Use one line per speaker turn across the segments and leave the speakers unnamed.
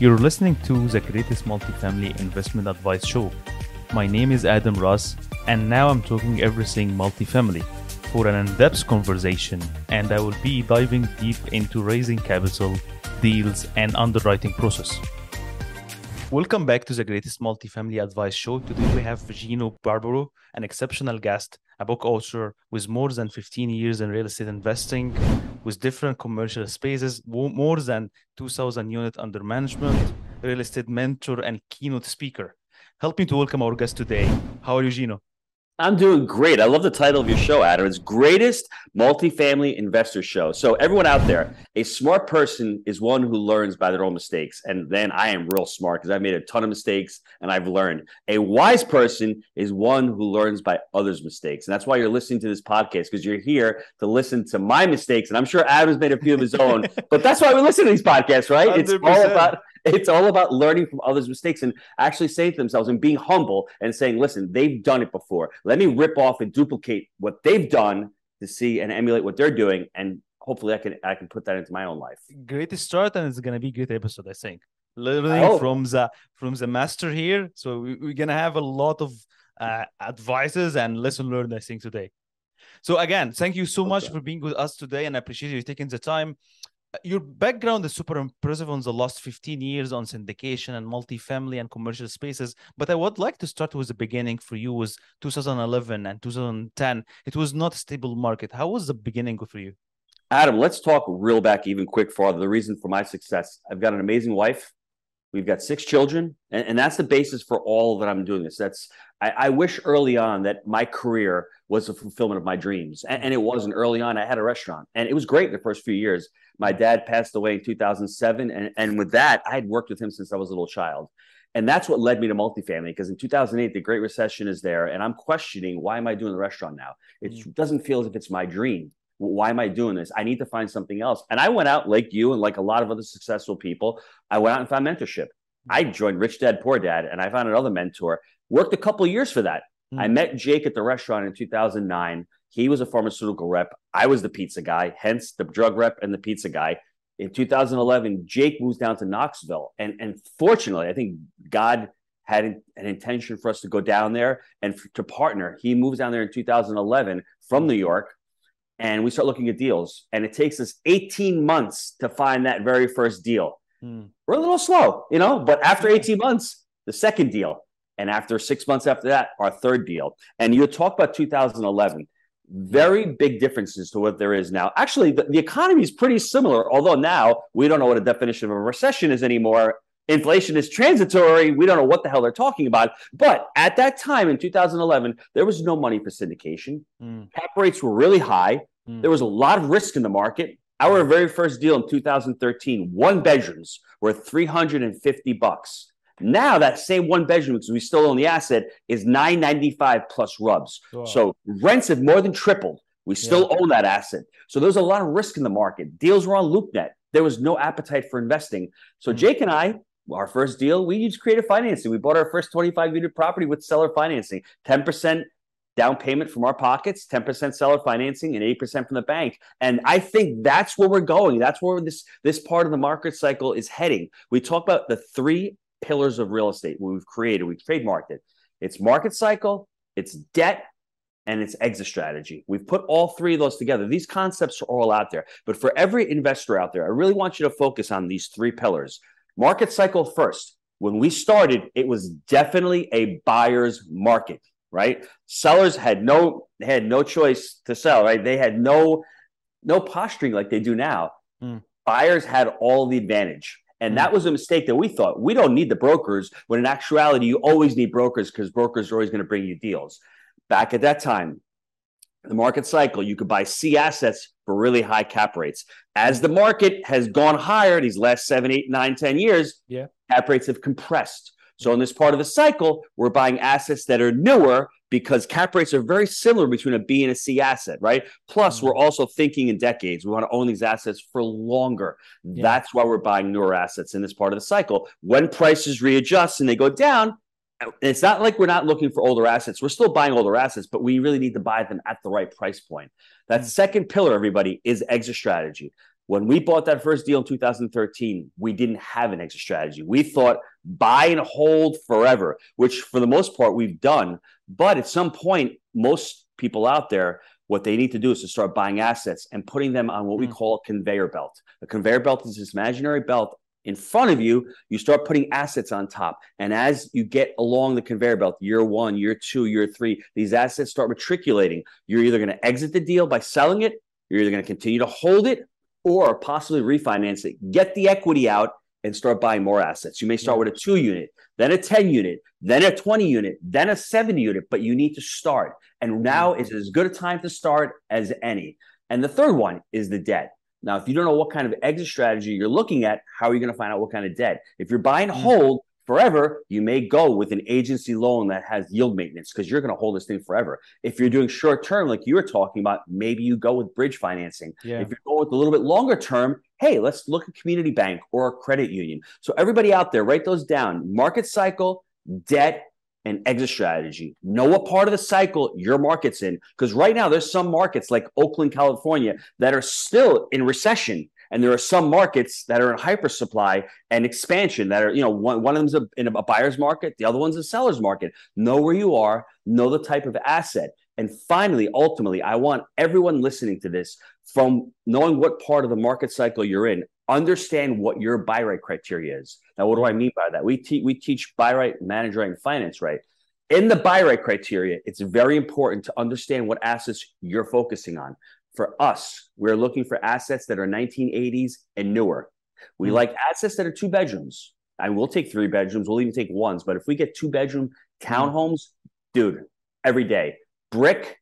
You're listening to the greatest multifamily investment advice show. My name is Adam Ross, and now I'm talking everything multifamily for an in depth conversation, and I will be diving deep into raising capital, deals, and underwriting process. Welcome back to the greatest multifamily advice show. Today we have Gino Barbaro, an exceptional guest, a book author with more than 15 years in real estate investing, with different commercial spaces, more than 2,000 units under management, real estate mentor, and keynote speaker. Help me to welcome our guest today. How are you, Gino?
I'm doing great. I love the title of your show, Adam. It's Greatest Multifamily Investor Show. So, everyone out there, a smart person is one who learns by their own mistakes. And then I am real smart because I've made a ton of mistakes and I've learned. A wise person is one who learns by others' mistakes. And that's why you're listening to this podcast because you're here to listen to my mistakes. And I'm sure Adam's made a few of his own, but that's why we listen to these podcasts, right? 100%. It's all about it's all about learning from others' mistakes and actually saying to themselves and being humble and saying, listen, they've done it before. Let me rip off and duplicate what they've done to see and emulate what they're doing. And hopefully I can I can put that into my own life.
Great start, and it's gonna be a great episode, I think. Learning from the from the master here. So we, we're gonna have a lot of uh, advices and lesson learned, I think, today. So again, thank you so okay. much for being with us today, and I appreciate you taking the time your background is super impressive on the last 15 years on syndication and multifamily and commercial spaces but i would like to start with the beginning for you was 2011 and 2010 it was not a stable market. How was the beginning for you?
Adam let's talk real back even quick farther. The reason for my success i've got an amazing wife we've got six children and, and that's the basis for all that i'm doing this that's I, I, wish early on that my career was the fulfillment of my dreams and, and it wasn't early on i had a restaurant and it was great the first few years my dad passed away in 2007. And, and with that, I had worked with him since I was a little child. And that's what led me to multifamily because in 2008, the Great Recession is there. And I'm questioning why am I doing the restaurant now? It mm. doesn't feel as if it's my dream. Why am I doing this? I need to find something else. And I went out, like you and like a lot of other successful people, I went out and found mentorship. I joined Rich Dad Poor Dad and I found another mentor. Worked a couple years for that. Mm. I met Jake at the restaurant in 2009. He was a pharmaceutical rep. I was the pizza guy, hence the drug rep and the pizza guy. In 2011, Jake moves down to Knoxville. And, and fortunately, I think God had an intention for us to go down there and to partner. He moves down there in 2011 from New York, and we start looking at deals. And it takes us 18 months to find that very first deal. Hmm. We're a little slow, you know, but after 18 months, the second deal. And after six months after that, our third deal. And you talk about 2011 very big differences to what there is now. Actually, the, the, economy is pretty similar, although now we don't know what a definition of a recession is anymore. Inflation is transitory. We don't know what the hell they're talking about. But at that time in 2011, there was no money for syndication. Mm. Cap rates were really high. Mm. There was a lot of risk in the market. Our very first deal in 2013, one bedrooms were 350 bucks. Now that same one bedroom, because we still own the asset, is 995 plus RUBS. So rents have more than tripled. We still yeah. own that asset. So there's a lot of risk in the market. Deals were on LoopNet. There was no appetite for investing. So mm-hmm. Jake and I, our first deal, we used creative financing. We bought our first 25 unit property with seller financing, 10% down payment from our pockets, 10% seller financing, and 8% from the bank. And I think that's where we're going. That's where this, this part of the market cycle is heading. We talk about the three pillars of real estate we've created, we've trademarked it. It's market cycle, it's debt, and it's exit strategy. We've put all three of those together. These concepts are all out there. But for every investor out there, I really want you to focus on these three pillars. Market cycle first. When we started, it was definitely a buyer's market, right? Sellers had no had no choice to sell, right? They had no no posturing like they do now. Mm. Buyers had all the advantage. And that was a mistake that we thought we don't need the brokers, when in actuality, you always need brokers because brokers are always going to bring you deals. Back at that time, the market cycle, you could buy C assets for really high cap rates. As the market has gone higher these last seven, eight, nine, ten years, yeah. cap rates have compressed. So in this part of the cycle, we're buying assets that are newer because cap rates are very similar between a B and a C asset, right? Plus, we're mm-hmm. also thinking in decades. We want to own these assets for longer. Yeah. That's why we're buying newer assets in this part of the cycle. When prices readjust and they go down, it's not like we're not looking for older assets. We're still buying older assets, but we really need to buy them at the right price point. That mm-hmm. second pillar, everybody, is exit strategy. When we bought that first deal in 2013, we didn't have an exit strategy. We thought buy and hold forever, which for the most part we've done. But at some point, most people out there, what they need to do is to start buying assets and putting them on what we mm. call a conveyor belt. A conveyor belt is this imaginary belt in front of you, you start putting assets on top. And as you get along the conveyor belt, year one, year two, year three, these assets start matriculating. You're either going to exit the deal by selling it, you're either going to continue to hold it, or possibly refinance it, get the equity out, and start buying more assets. You may start with a two unit, then a 10 unit, then a 20 unit, then a 70 unit, but you need to start. And now mm-hmm. is as good a time to start as any. And the third one is the debt. Now, if you don't know what kind of exit strategy you're looking at, how are you going to find out what kind of debt? If you're buying mm. hold forever, you may go with an agency loan that has yield maintenance because you're going to hold this thing forever. If you're doing short term, like you were talking about, maybe you go with bridge financing. Yeah. If you're going with a little bit longer term, hey, let's look at community bank or a credit union. So everybody out there, write those down. Market cycle, debt, and exit strategy. Know what part of the cycle your market's in. Because right now, there's some markets like Oakland, California, that are still in recession. And there are some markets that are in hyper supply and expansion that are, you know, one, one of them's a, in a buyer's market, the other one's a seller's market. Know where you are, know the type of asset. And finally, ultimately, I want everyone listening to this from knowing what part of the market cycle you're in, understand what your buy right criteria is. Now, what do I mean by that? We, te- we teach buy right, manage right, and finance right. In the buy right criteria, it's very important to understand what assets you're focusing on. For us, we're looking for assets that are 1980s and newer. We mm-hmm. like assets that are two bedrooms. I will take three bedrooms. We'll even take ones. But if we get two bedroom townhomes, dude, every day, brick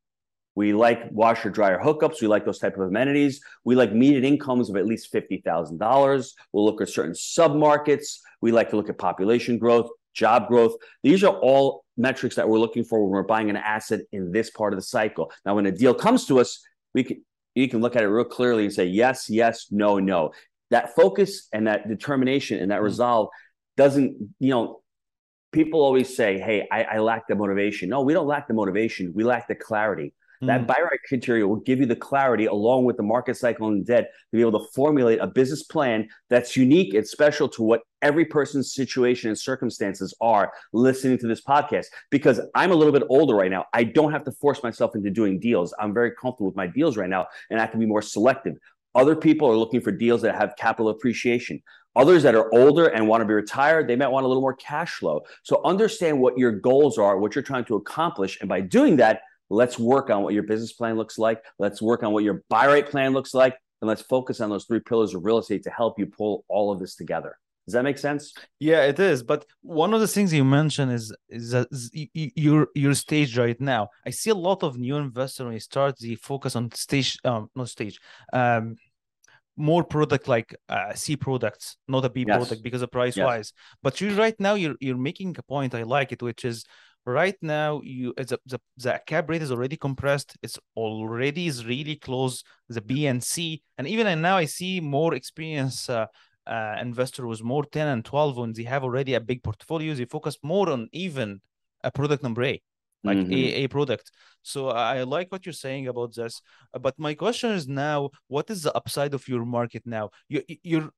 we like washer dryer hookups. We like those type of amenities. We like median incomes of at least fifty thousand dollars. We'll look at certain submarkets. We like to look at population growth, job growth. These are all metrics that we're looking for when we're buying an asset in this part of the cycle. Now, when a deal comes to us, we can you can look at it real clearly and say yes, yes, no, no. That focus and that determination and that mm-hmm. resolve doesn't, you know, people always say, hey, I, I lack the motivation. No, we don't lack the motivation. We lack the clarity. That mm. buy right criteria will give you the clarity along with the market cycle and debt to be able to formulate a business plan that's unique and special to what every person's situation and circumstances are listening to this podcast. Because I'm a little bit older right now. I don't have to force myself into doing deals. I'm very comfortable with my deals right now and I can be more selective. Other people are looking for deals that have capital appreciation. Others that are older and want to be retired, they might want a little more cash flow. So understand what your goals are, what you're trying to accomplish. And by doing that, Let's work on what your business plan looks like. Let's work on what your buy right plan looks like. And let's focus on those three pillars of real estate to help you pull all of this together. Does that make sense?
Yeah, it is. But one of the things you mentioned is is that your your stage right now. I see a lot of new investors when they start the focus on stage, um, not stage, um, more product like uh, C products, not a B yes. product because of price yes. wise. But you right now you're you're making a point. I like it, which is right now you the, the, the cap rate is already compressed. It's already is really close the b and c. And even and now i see more experience uh, uh, investor with more 10 and 12 when they have already a big portfolio they focus more on even a product number a like mm-hmm. a, a product. So i like what you're saying about this but my question is now what is the upside of your market now? You you're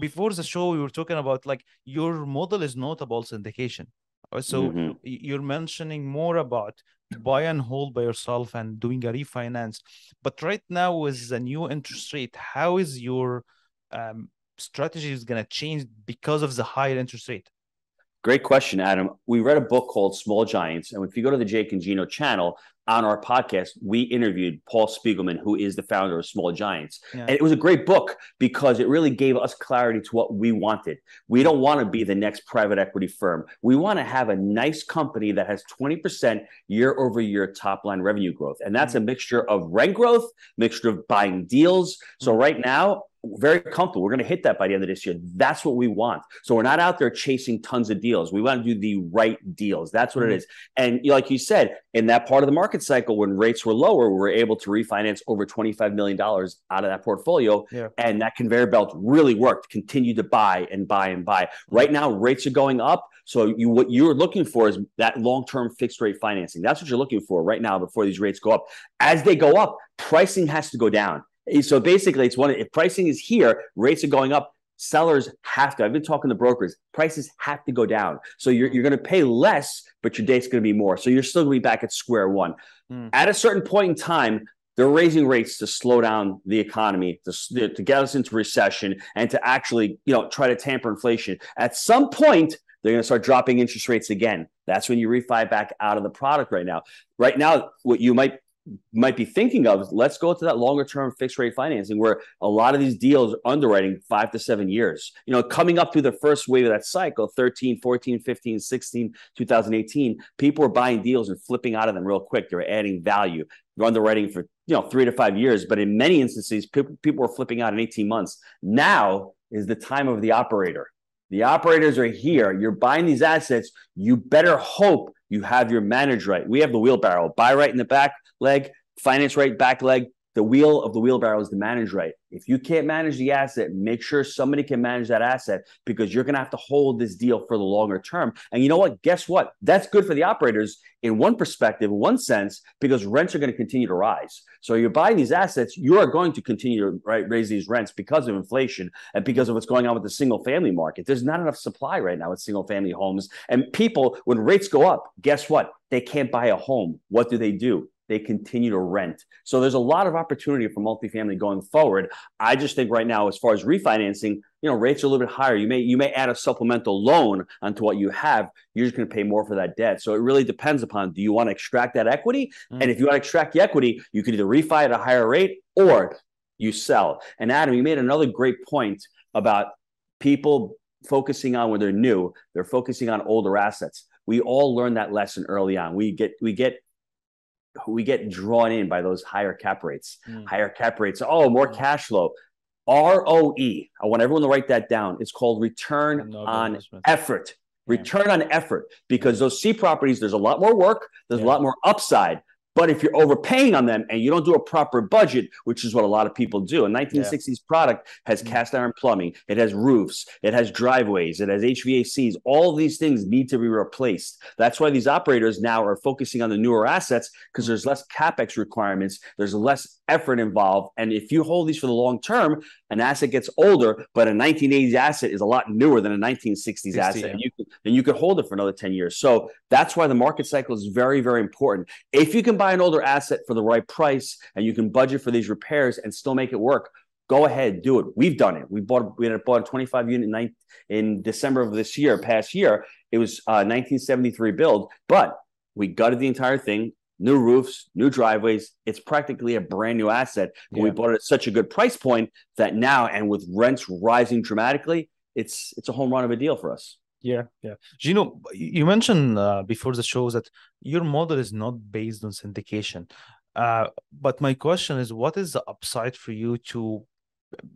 before the show we were talking about like your model is not about syndication. uh, so mm-hmm. you're mentioning more about buy and hold by yourself and doing a refinance. But right now, with the new interest rate, how is your um, strategy is going to change because of the higher interest rate?
Great question, Adam. We read a book called Small Giants. And if you go to the Jake and Gino channel on our podcast, we interviewed Paul Spiegelman, who is the founder of Small Giants. Yeah. And it was a great book because it really gave us clarity to what we wanted. We don't want to be the next private equity firm. We want to have a nice company that has 20% year over year top line revenue growth. And that's a mm-hmm. mixture of rent growth, mixture of buying deals. So mm-hmm. right now, very comfortable. We're going to hit that by the end of this year. That's what we want. So we're not out there chasing tons of deals. We want to do the right deals. That's what mm-hmm. it is. And like you said, in that part of the market cycle, when rates were lower, we were able to refinance over $25 million out of that portfolio. Yeah. And that conveyor belt really worked, continue to buy and buy and buy. Right now, rates are going up. So you what you're looking for is that long-term fixed rate financing. That's what you're looking for right now before these rates go up. As they go up, pricing has to go down So basically, it's one. If pricing is here, rates are going up. Sellers have to. I've been talking to brokers. Prices have to go down. So you're you're going to pay less, but your debt's going to be more. So you're still going to be back at square one. Mm. At a certain point in time, they're raising rates to slow down the economy, to, to get us into recession, and to actually, you know, try to tamper inflation. At some point, they're going to start dropping interest rates again. That's when you refi back out of the product right now. Right now, what you might might be thinking of let's go to that longer term fixed rate financing where a lot of these deals are underwriting five to seven years you know coming up through the first wave of that cycle 13 14 15 16 2018 people were buying deals and flipping out of them real quick. They were adding value they're underwriting for you know three to five years. But in many instances people, people were flipping out in 18 months. Now is the time of the operator the operators are here. You're buying these assets. You better hope you have your manage right. We have the wheelbarrow, buy right in the back leg, finance right back leg. The wheel of the wheelbarrow is the manage right. If you can't manage the asset, make sure somebody can manage that asset because you're going to have to hold this deal for the longer term. And you know what? Guess what? That's good for the operators in one perspective, one sense, because rents are going to continue to rise. So you're buying these assets, you are going to continue to right, raise these rents because of inflation and because of what's going on with the single family market. There's not enough supply right now with single family homes. And people, when rates go up, guess what? They can't buy a home. What do they do? They continue to rent. So there's a lot of opportunity for multifamily going forward. I just think right now, as far as refinancing, you know, rates are a little bit higher. You may you may add a supplemental loan onto what you have. You're just going to pay more for that debt. So it really depends upon do you want to extract that equity? Mm. And if you want to extract the equity, you can either refi at a higher rate or you sell. And Adam, you made another great point about people focusing on when they're new, they're focusing on older assets. We all learn that lesson early on. We get we get we get drawn in by those higher cap rates. Mm. Higher cap rates. Oh, more mm. cash flow. ROE. I want everyone to write that down. It's called return on effort. Yeah. Return on effort because those C properties, there's a lot more work, there's yeah. a lot more upside. But if you're overpaying on them and you don't do a proper budget, which is what a lot of people do, a 1960s yeah. product has mm. cast iron plumbing, it has roofs, it has driveways, it has HVACs. All these things need to be replaced. That's why these operators now are focusing on the newer assets because there's less capex requirements, there's less effort involved. And if you hold these for the long term, an asset gets older, but a 1980s asset is a lot newer than a 1960s 60, asset. Yeah. And you can, then you could hold it for another 10 years. So that's why the market cycle is very, very important. If you can buy an older asset for the right price and you can budget for these repairs and still make it work, go ahead, do it. We've done it. We bought we had bought a 25 unit in, in December of this year, past year. It was uh, 1973 build, but we gutted the entire thing. New roofs, new driveways. It's practically a brand new asset. But yeah. we bought it at such a good price point that now, and with rents rising dramatically, it's it's a home run of a deal for us.
Yeah, yeah. Gino, you mentioned uh, before the show that your model is not based on syndication. Uh, but my question is, what is the upside for you to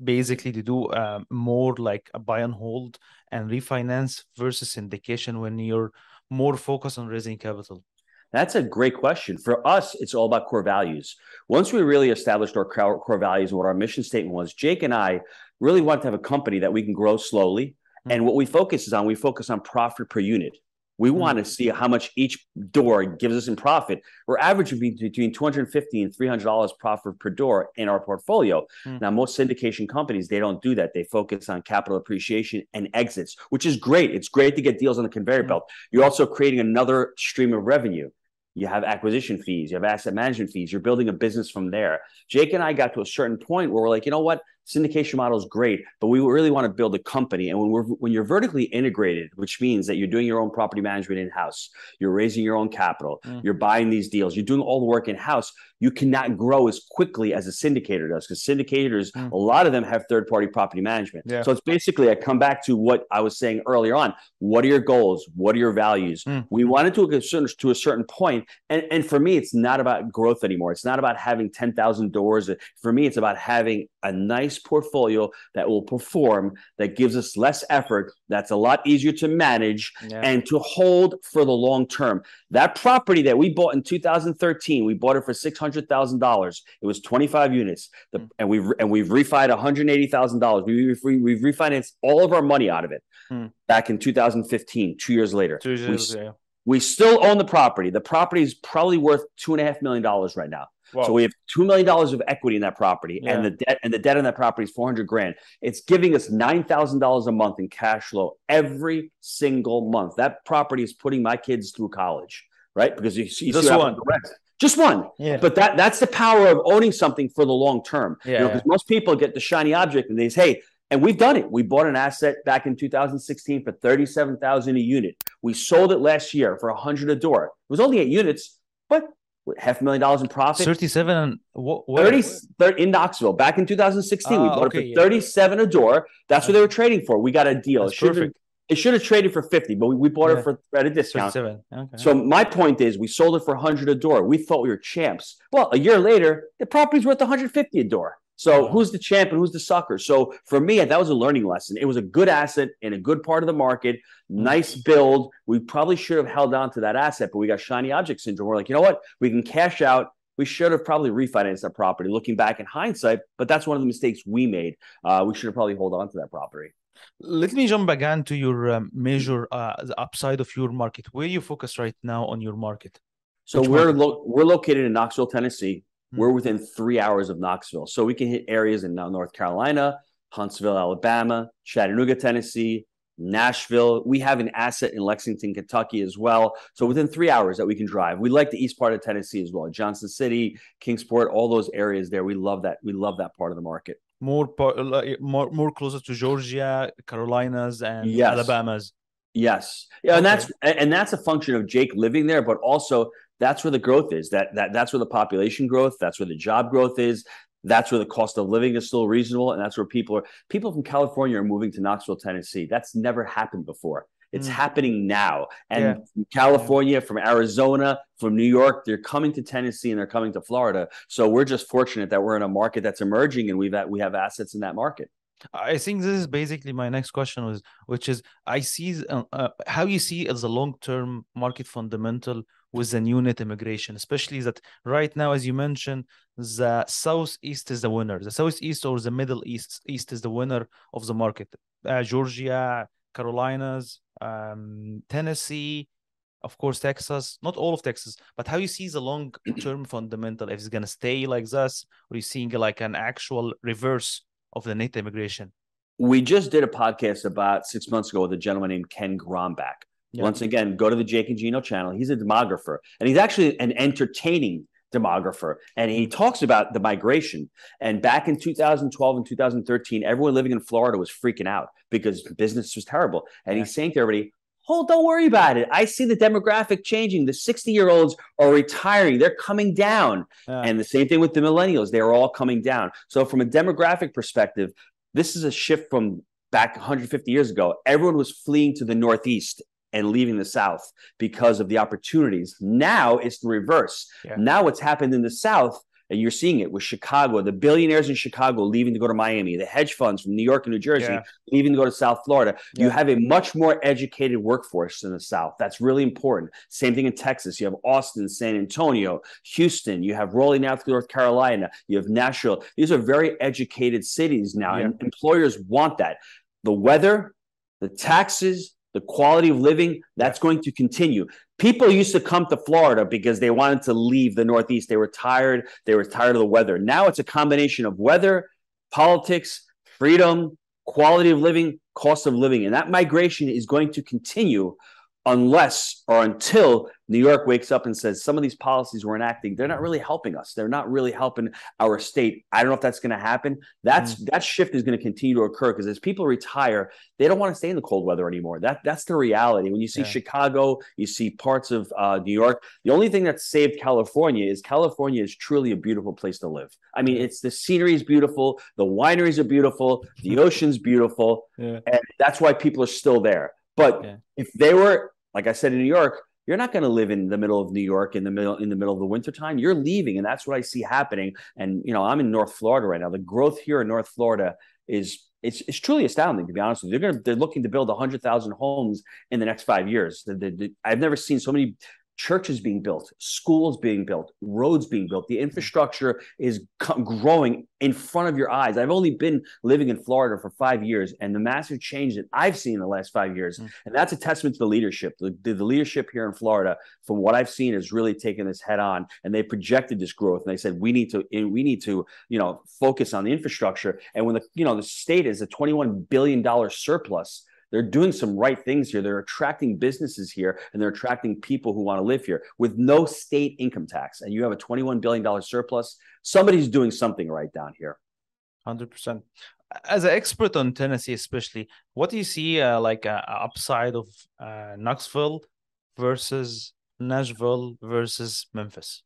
basically to do uh, more like a buy and hold and refinance versus syndication when you're more focused on raising capital?
That's a great question. For us, it's all about core values. Once we really established our core values and what our mission statement was, Jake and I really want to have a company that we can grow slowly and what we focus is on, we focus on profit per unit. We mm-hmm. want to see how much each door gives us in profit. We're averaging between 250 and 300 dollars profit per door in our portfolio. Mm-hmm. Now, most syndication companies they don't do that. They focus on capital appreciation and exits, which is great. It's great to get deals on the conveyor mm-hmm. belt. You're also creating another stream of revenue. You have acquisition fees, you have asset management fees. You're building a business from there. Jake and I got to a certain point where we're like, you know what? Syndication model is great, but we really want to build a company. And when we're when you're vertically integrated, which means that you're doing your own property management in house, you're raising your own capital, mm. you're buying these deals, you're doing all the work in house. You cannot grow as quickly as a syndicator does because syndicators, mm. a lot of them have third party property management. Yeah. So it's basically I come back to what I was saying earlier on. What are your goals? What are your values? Mm. We wanted to a certain to a certain point, and and for me, it's not about growth anymore. It's not about having ten thousand doors. For me, it's about having a nice portfolio that will perform, that gives us less effort, that's a lot easier to manage yeah. and to hold for the long term. That property that we bought in 2013, we bought it for $600,000. It was 25 units. The, mm. And we've and we've refied $180,000. We, we, we've refinanced all of our money out of it mm. back in 2015, two years later.
Two years, we, yeah
We still own the property. The property is probably worth two and a half million dollars right now. So we have two million dollars of equity in that property,
Yeah.
and the debt and the debt on that property is four hundred grand. It's giving us nine thousand dollars a month in cash flow every single month. That property is putting my kids through college, right? Because you see, this see
one.
rent. Just one.
Yeah.
But that that's the power of owning something for the long term.
Yeah,
Because most people get the shiny object and they say, hey, and we've done it. We bought an asset back in 2016 for 37,000 a unit. We sold it last year for 100 a door. It was only eight units, but half a million dollars in profit.
37 what, what
30, 30 in Knoxville back in 2016. we
Ah,
bought
okay,
it for
yeah.
37 a door. That's what they were trading for. We got a deal.
That's
it should
perfect.
It should have traded for 50, but we, we bought
Yeah.
it for at a discount.
Okay.
So my point is, we sold it for 100 a door. We thought we were champs. Well, a year later, the property's worth 150 a door. So
Wow.
who's the champ and who's the sucker? So for me, that was a learning lesson. It was a good asset in a good part of the market, nice build. We probably should have held on to that asset, but we got shiny object syndrome. We're like, you know what? We can cash out. We should have probably refinanced that property. Looking back in hindsight, but that's one of the mistakes we made. Uh, we should have probably hold on to that property.
Let me jump again to your um, major uh, the upside of your market. Where you focus right now on your market?
So
Which
we're
market?
lo- we're located in Knoxville, Tennessee.
Hmm.
We're within three hours of Knoxville, so we can hit areas in uh, North Carolina, Huntsville, Alabama, Chattanooga, Tennessee, Nashville. We have an asset in Lexington, Kentucky as well. So within three hours that we can drive. We like the east part of Tennessee as well, Johnson City, Kingsport, all those areas there. We love that. We love that part of the market.
More, like, more, more closer to Georgia, Carolinas, and
Yes.
Alabamas.
Yes. Yeah, and
Okay.
that's and and that's a function of Jake living there, but also that's where the growth is. That that that's where the population growth, that's where the job growth is. That's where the cost of living is still reasonable, and that's where people are. People from California are moving to Knoxville, Tennessee. That's never happened before. It's
Mm.
happening now. And
Yeah.
from California, from Arizona, from New York, they're coming to Tennessee and they're coming to Florida. So we're just fortunate that we're in a market that's emerging, and we've we have assets in that market.
I think this is basically my next question was, which is I see uh, uh, how you see as a long-term market fundamental with the new net immigration, especially that right now, as you mentioned, the southeast is the winner. The southeast or the middle east east is the winner of the market. Uh, Georgia, Carolinas, um, Tennessee, of course, Texas. Not all of Texas, but how you see the long-term fundamental if it's gonna stay like this, or you seeing like an actual reverse of the net immigration.
We just did a podcast about six months ago with a gentleman named Ken Gronbach.
Yeah.
Once again, go to the Jake and Gino channel. He's a demographer, and he's actually an entertaining demographer. And he talks about the migration. And back in 2012 and 2013, everyone living in Florida was freaking out because business was terrible. And
Yeah.
he's saying to everybody, Hold, don't worry about it. I see the demographic changing. The 60 year olds are retiring, they're coming down.
Yeah.
And the same thing with the millennials, they're all coming down. So, from a demographic perspective, this is a shift from back 150 years ago. Everyone was fleeing to the Northeast and leaving the South because of the opportunities. Now it's the reverse.
Yeah.
Now, what's happened in the South, and you're seeing it with Chicago, the billionaires in Chicago leaving to go to Miami, the hedge funds from New York and New Jersey
Yeah.
leaving to go to South Florida. You have a much more educated workforce in the South. That's really important. Same thing in Texas. You have Austin, San Antonio, Houston. You have Raleigh, North North Carolina. You have Nashville. These are very educated cities now, and employers want that. The weather, the taxes, the quality of living, that's going to continue. People used to come to Florida because they wanted to leave the Northeast. They were tired. They were tired of the weather. Now it's a combination of weather, politics, freedom, quality of living, cost of living. And that migration is going to continue unless or until New York wakes up and says some of these policies we're enacting, they're not really helping us. They're not really helping our state. I don't know if that's going to happen. That's that shift is going to continue to occur because as people retire, they don't want to stay in the cold weather anymore. That that's the reality. When you see
Yeah.
Chicago, you see parts of uh, New York. The only thing that saved California is California is truly a beautiful place to live. I mean, it's the scenery is beautiful, the wineries are beautiful, the ocean's beautiful
Yeah.
and that's why people are still there. But
Yeah.
if they were, like I said in New York, you're not going to live in the middle of New York in the middle in the middle of the wintertime. You're leaving, and that's what I see happening. And you know, I'm in North Florida right now. The growth here in North Florida is it's, it's truly astounding to be honest with you. They're going they're looking to build hundred thousand homes in the next five years. The- the- the- I've never seen so many churches being built, schools being built, roads being built. The infrastructure is growing in front of your eyes. I've only been living in Florida for five years, and the massive change that I've seen in the last five years, mm. and that's a testament to the leadership. The, the, the, leadership here in Florida, from what I've seen, has really taken this head on, and they projected this growth. And they said we need to we need to you know focus on the infrastructure. And when the you know the state is a twenty one billion dollar surplus they're doing some right things here. They're attracting businesses here and they're attracting people who want to live here with no state income tax. And you have a $21 billion surplus. Somebody's doing something right down here.
100%. As an expert on Tennessee, especially, what do you see uh, like uh, upside of uh, Knoxville versus Nashville versus Memphis?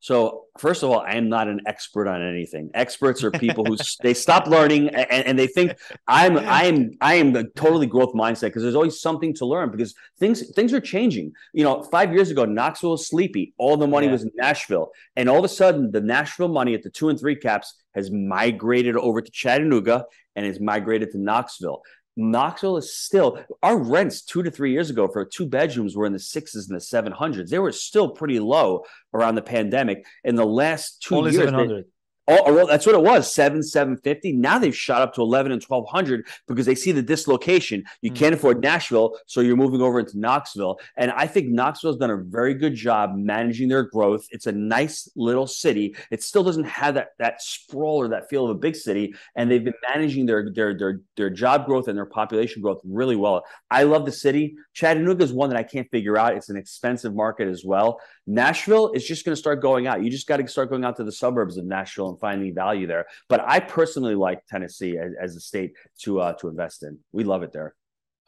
So first of all, I am not an expert on anything. Experts are people who they stop learning and, and, they think I'm I'm I am the totally growth mindset because there's always something to learn because things things are changing. You know, five years ago, Knoxville was sleepy. All the money yeah. was in Nashville, and all of a sudden, the Nashville money at the two and three caps has migrated over to Chattanooga and has migrated to Knoxville. Knoxville is still our rents two to three years ago for two bedrooms were in the sixes and the seven hundreds. They were still pretty low around the pandemic. In the last two Only years, they, Oh, well, that's what it was seven, 750. Now they've shot up to 11 and 1200 because they see the dislocation. You mm can't afford Nashville, so you're moving over into Knoxville. And I think Knoxville's done a very good job managing their growth. It's a nice little city. It still doesn't have that, that sprawl or that feel of a big city. And they've been managing their, their, their, their job growth and their population growth really well. I love the city. Chattanooga is one that I can't figure out. It's an expensive market as well. Nashville is just going to start going out. You just got to start going out to the suburbs of Nashville and finding value there. But I personally like Tennessee as, as a state to uh, to invest in. We love it there.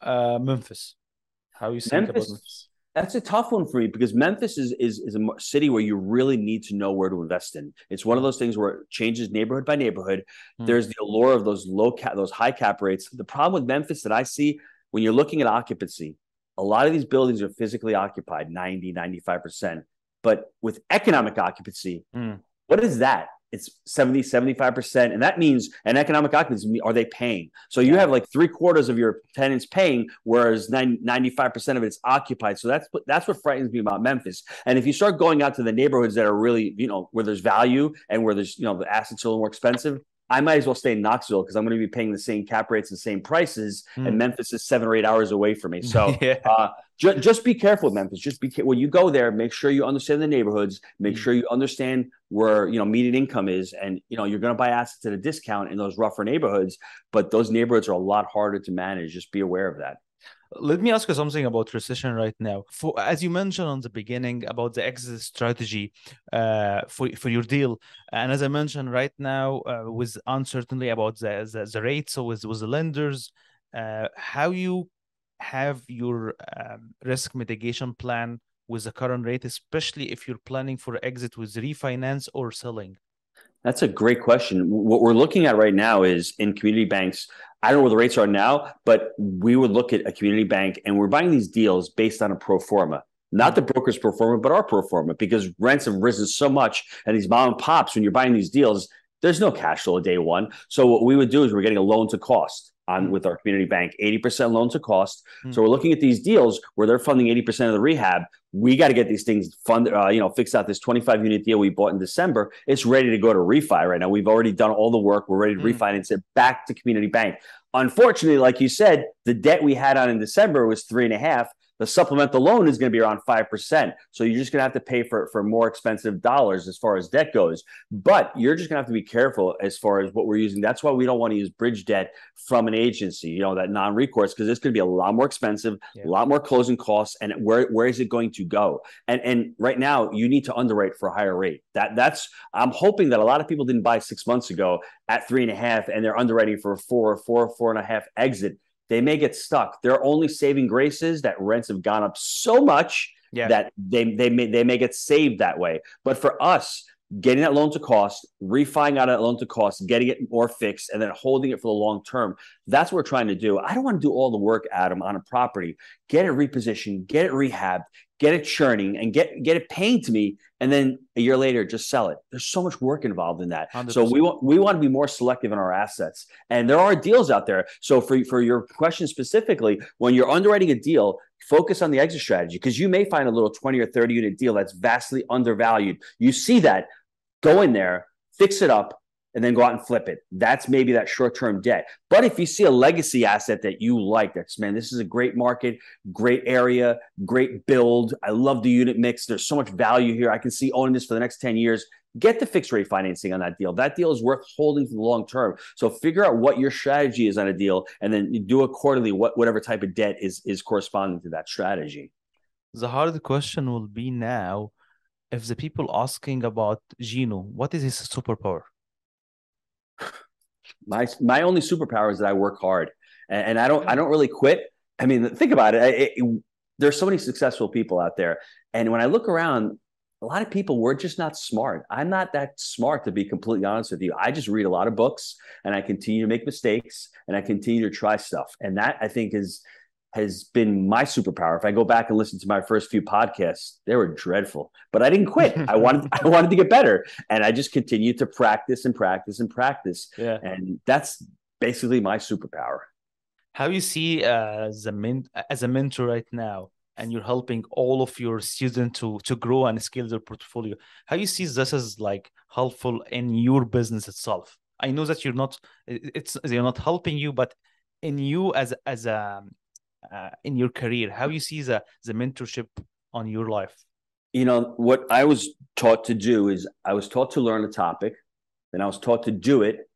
Uh, Memphis, how you think Memphis, about Memphis?
That's a tough one for me because Memphis is, is is a city where you really need to know where to invest in. It's one of those things where it changes neighborhood by neighborhood. Hmm. There's the allure of those low cap, those high cap rates. The problem with Memphis that I see when you're looking at occupancy, a lot of these buildings are physically occupied 90 95% but with economic occupancy mm. what is that it's 70 75% and that means an economic occupancy are they paying so you have like three quarters of your tenants paying whereas 90, 95% of it's occupied so that's what that's what frightens me about memphis and if you start going out to the neighborhoods that are really you know where there's value and where there's you know the assets are a little more expensive I might as well stay in Knoxville because I'm going to be paying the same cap rates and same prices, mm. and Memphis is seven or eight hours away from me. So yeah. uh, ju- just be careful, Memphis. Just be when you go there. Make sure you understand the neighborhoods. Make mm. sure you understand where you know median income is, and you know you're going to buy assets at a discount in those rougher neighborhoods. But those neighborhoods are a lot harder to manage. Just be aware of that.
Let me ask you something about recession right now. For as you mentioned on the beginning about the exit strategy uh, for for your deal, and as I mentioned right now, uh, with uncertainty about the the, the rates, so with with the lenders, uh, how you have your um, risk mitigation plan with the current rate, especially if you're planning for exit with refinance or selling.
That's a great question. What we're looking at right now is in community banks. I don't know where the rates are now, but we would look at a community bank and we're buying these deals based on a pro forma, not the broker's pro forma, but our pro forma because rents have risen so much. And these mom and pops, when you're buying these deals, there's no cash flow day one. So what we would do is we're getting a loan to cost on with our community bank, 80% loan to cost. Mm. So we're looking at these deals where they're funding 80% of the rehab. We got to get these things funded, uh, you know, fix out this 25 unit deal we bought in December. It's ready to go to refi right now. We've already done all the work. We're ready to mm. refinance it back to community bank. Unfortunately, like you said, the debt we had on in December was three and a half the supplemental loan is going to be around 5%. So you're just going to have to pay for, for more expensive dollars as far as debt goes. But you're just going to have to be careful as far as what we're using. That's why we don't want to use bridge debt from an agency, you know, that non recourse, because it's going to be a lot more expensive, yeah. a lot more closing costs. And where, where is it going to go? And, and right now, you need to underwrite for a higher rate. That That's, I'm hoping that a lot of people didn't buy six months ago at three and a half and they're underwriting for a four, four, four and a half exit they may get stuck. Their only saving grace is that rents have gone up so much yeah. that they they may they may get saved that way. But for us, getting that loan to cost, refining out that loan to cost, getting it more fixed, and then holding it for the long term. That's what we're trying to do. I don't want to do all the work, Adam, on a property. Get it repositioned, get it rehabbed, get it churning, and get get it paying to me, and then a year later just sell it. There's so much work involved in that. 100%. So we want we want to be more selective in our assets, and there are deals out there. So for for your question specifically, when you're underwriting a deal, focus on the exit strategy because you may find a little 20 or 30 unit deal that's vastly undervalued. You see that, go in there, fix it up, and then go out and flip it. That's maybe that short term debt. But if you see a legacy asset that you like, that's man, this is a great market, great area, great build. I love the unit mix. There's so much value here. I can see owning this for the next 10 years. Get the fixed rate financing on that deal. That deal is worth holding for the long term. So figure out what your strategy is on a deal and then do accordingly what whatever type of debt is is corresponding to that strategy.
The hard question will be now if the people asking about Gino, what is his superpower?
My my only superpower is that I work hard and, and I don't I don't really quit. I mean, think about it. It, it. There's so many successful people out there, and when I look around, a lot of people we're just not smart. I'm not that smart to be completely honest with you. I just read a lot of books and I continue to make mistakes and I continue to try stuff, and that I think is has been my superpower. If I go back and listen to my first few podcasts, they were dreadful, but I didn't quit. I wanted I wanted to get better, and I just continued to practice and practice and practice.
Yeah,
and that's basically my superpower.
How you see uh, as a men- as a mentor right now, and you're helping all of your students to to grow and scale their portfolio. How you see this as like helpful in your business itself? I know that you're not it's they're not helping you, but in you as as a uh, in your career? How you see the the mentorship on your life?
You know what I was taught to do is I was taught to learn a topic, then I was taught to do it,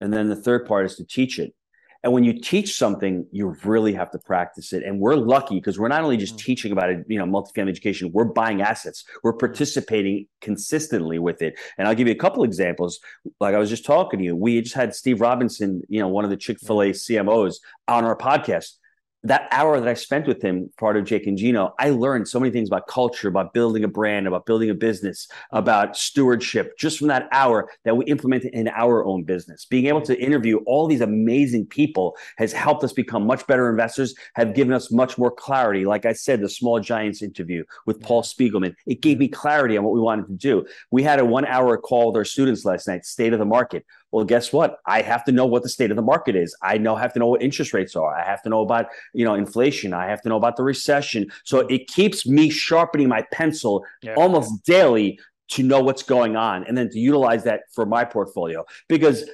and then the third part is to teach it. And when you teach something, you really have to practice it. And we're lucky because we're not only just mm-hmm. teaching about it, you know, multifamily education, we're buying assets. We're participating consistently with it. And I'll give you a couple examples. Like I was just talking to you, we just had Steve Robinson, you know, one of the Chick-fil-A CMOs on our podcast that hour that I spent with him, part of Jake and Gino, I learned so many things about culture, about building a brand, about building a business, about stewardship, just from that hour that we implemented in our own business. Being able to interview all these amazing people has helped us become much better investors, have given us much more clarity. Like I said, the Small Giants interview with Paul Spiegelman, it gave me clarity on what we wanted to do. We had a one hour call with our students last night, state of the market. Well, guess what? I have to know what the state of the market is. I know have to know what interest rates are. I have to know about, you know, inflation. I have to know about the recession. So mm-hmm. it keeps me sharpening my pencil yeah. almost daily to know what's going on and then to utilize that for my portfolio. Because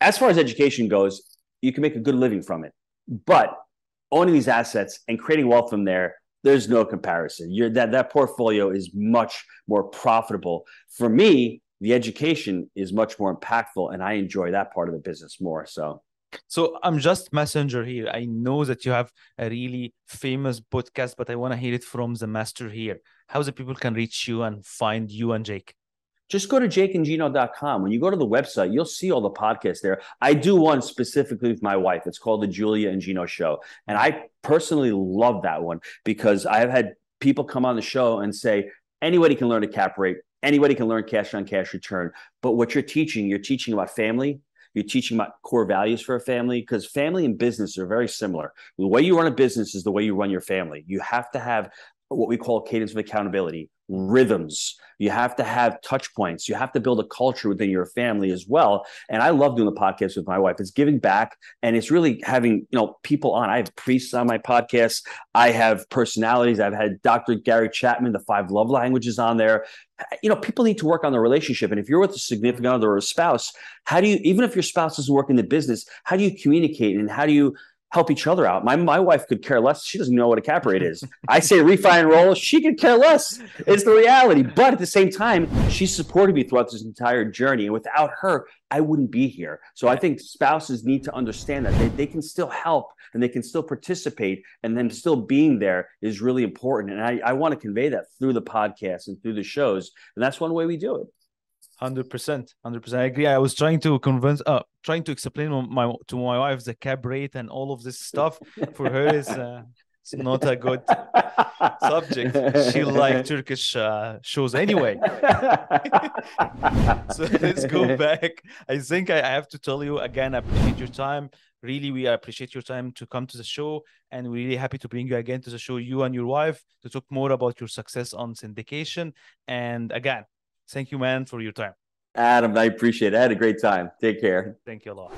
as far as education goes, you can make a good living from it. But owning these assets and creating wealth from there, there's no comparison. You're, that that portfolio is much more profitable. For me, the education is much more impactful and i enjoy that part of the business more so
so i'm just messenger here i know that you have a really famous podcast but i want to hear it from the master here how the people can reach you and find you and jake
just go to jakeandgino.com. When you go to the website, you'll see all the podcasts there. I do one specifically with my wife. It's called the Julia and Gino Show. And I personally love that one because I've had people come on the show and say, anybody can learn a cap rate anybody can learn cash on cash return. But what you're teaching, you're teaching about family. You're teaching about core values for a family because family and business are very similar. The way you run a business is the way you run your family. You have to have what we call cadence of accountability rhythms. You have to have touch points. You have to build a culture within your family as well. And I love doing the podcast with my wife. It's giving back and it's really having, you know, people on. I have priests on my podcast. I have personalities. I've had Dr. Gary Chapman, the five love languages on there. You know, people need to work on the relationship. And if you're with a significant other or a spouse, how do you, even if your spouse doesn't work in the business, how do you communicate and how do you help each other out. My my wife could care less. She doesn't know what a cap rate is. I say refi and roll. She could care less. It's the reality. But at the same time, she supported me throughout this entire journey. And without her, I wouldn't be here. So I think spouses need to understand that they, they can still help and they can still participate. And them still being there is really important. And I, I want to convey that through the podcast and through the shows. And that's one way we do it.
Hundred percent, hundred percent. I agree. I was trying to convince, uh, trying to explain my to my wife the cap rate and all of this stuff. For her, is uh, it's not a good subject. She like Turkish uh, shows anyway. so let's go back. I think I have to tell you again. I appreciate your time. Really, we appreciate your time to come to the show, and we're really happy to bring you again to the show. You and your wife to talk more about your success on syndication. And again, Thank you, man, for your time.
Adam, I appreciate it. I had a great time. Take care.
Thank you a lot.